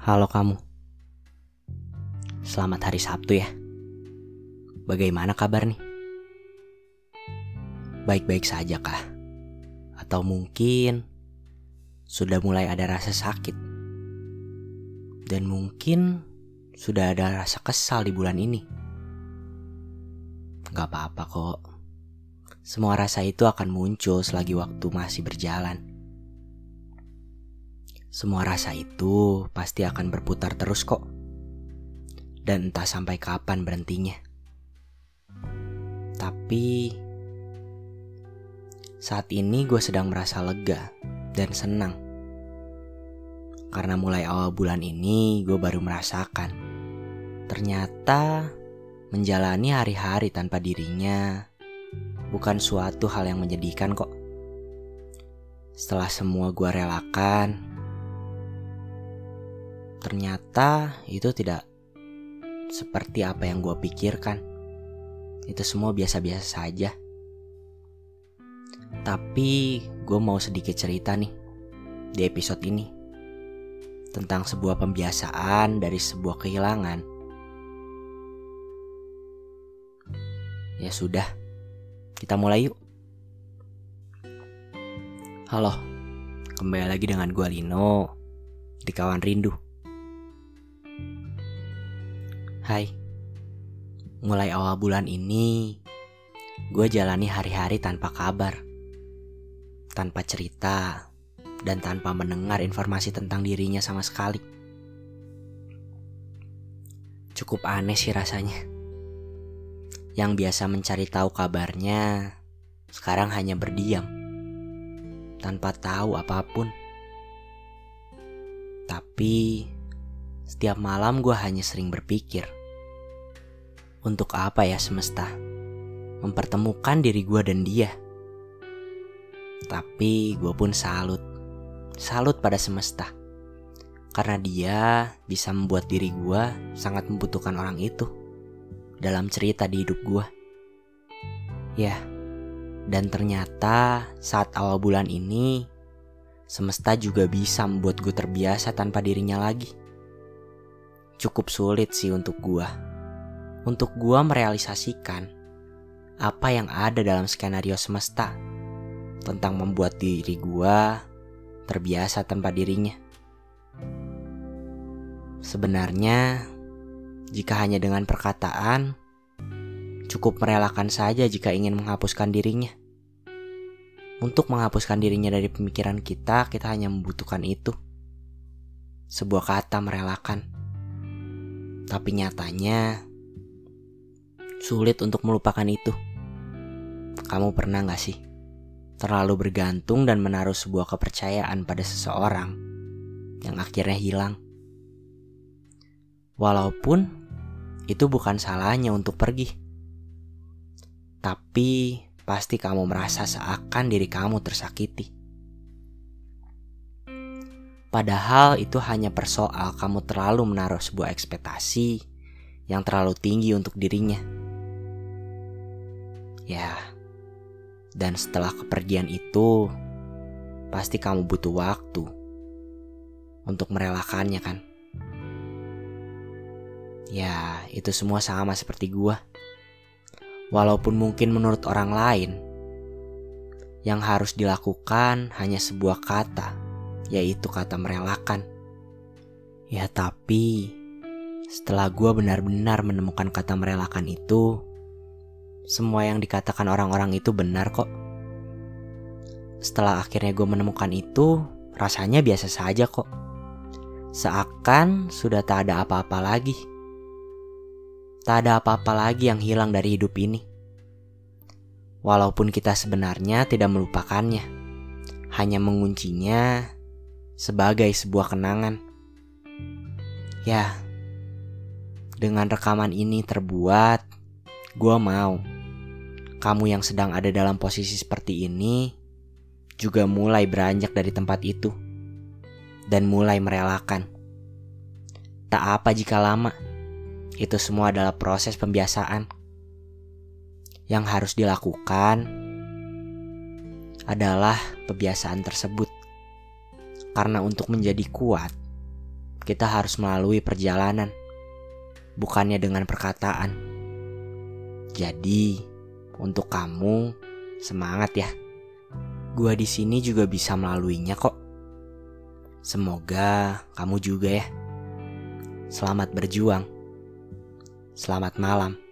Halo kamu. Selamat hari Sabtu ya. Bagaimana kabar nih? Baik-baik saja kah? Atau mungkin sudah mulai ada rasa sakit? Dan mungkin sudah ada rasa kesal di bulan ini? Gak apa-apa kok. Semua rasa itu akan muncul selagi waktu masih berjalan. Semua rasa itu pasti akan berputar terus kok. Dan entah sampai kapan berhentinya. Tapi saat ini gue sedang merasa lega dan senang. Karena mulai awal bulan ini gue baru merasakan. Ternyata menjalani hari-hari tanpa dirinya bukan suatu hal yang menyedihkan kok. Setelah semua gue relakan, Ternyata itu tidak seperti apa yang gue pikirkan. Itu semua biasa-biasa saja. Tapi gue mau sedikit cerita nih di episode ini tentang sebuah pembiasaan dari sebuah kehilangan. Ya sudah, kita mulai yuk. Halo, kembali lagi dengan gue Lino di Kawan Rindu. Hai, mulai awal bulan ini gue jalani hari-hari tanpa kabar, tanpa cerita, dan tanpa mendengar informasi tentang dirinya sama sekali. Cukup aneh sih rasanya. Yang biasa mencari tahu kabarnya, sekarang hanya berdiam, tanpa tahu apa pun. Tapi, setiap malam gue hanya sering berpikir, untuk apa ya semesta? Mempertemukan diri gue dan dia. Tapi gue pun salut. Salut pada semesta. Karena dia bisa membuat diri gue sangat membutuhkan orang itu. Dalam cerita di hidup gue. Ya, dan ternyata saat awal bulan ini, semesta juga bisa membuat gue terbiasa tanpa dirinya lagi. Cukup sulit sih untuk gue untuk gua merealisasikan apa yang ada dalam skenario semesta tentang membuat diri gua terbiasa tanpa dirinya. Sebenarnya, jika hanya dengan perkataan, cukup merelakan saja jika ingin menghapuskan dirinya. Untuk menghapuskan dirinya dari pemikiran kita, kita hanya membutuhkan itu. Sebuah kata merelakan. Tapi nyatanya, sulit untuk melupakan itu. Kamu pernah gak sih terlalu bergantung dan menaruh sebuah kepercayaan pada seseorang yang akhirnya hilang? Walaupun itu bukan salahnya untuk pergi, tapi pasti kamu merasa seakan diri kamu tersakiti. Padahal itu hanya persoal kamu terlalu menaruh sebuah ekspektasi yang terlalu tinggi untuk dirinya. Ya, dan setelah kepergian itu, pasti kamu butuh waktu untuk merelakannya kan? Ya, itu semua sama seperti gua. Walaupun mungkin menurut orang lain, yang harus dilakukan hanya sebuah kata, yaitu kata merelakan. Ya tapi, setelah gua benar-benar menemukan kata merelakan itu, semua yang dikatakan orang-orang itu benar kok. Setelah akhirnya gue menemukan itu, rasanya biasa saja kok. Seakan sudah tak ada apa-apa lagi. Tak ada apa-apa lagi yang hilang dari hidup ini. Walaupun kita sebenarnya tidak melupakannya, hanya menguncinya sebagai sebuah kenangan. Ya, dengan rekaman ini terbuat, gue mau kamu yang sedang ada dalam posisi seperti ini juga mulai beranjak dari tempat itu dan mulai merelakan. Tak apa jika lama, itu semua adalah proses pembiasaan. Yang harus dilakukan adalah pembiasaan tersebut. Karena untuk menjadi kuat, kita harus melalui perjalanan, bukannya dengan perkataan. Jadi, untuk kamu, semangat ya. Gua di sini juga bisa melaluinya kok. Semoga kamu juga ya. Selamat berjuang. Selamat malam.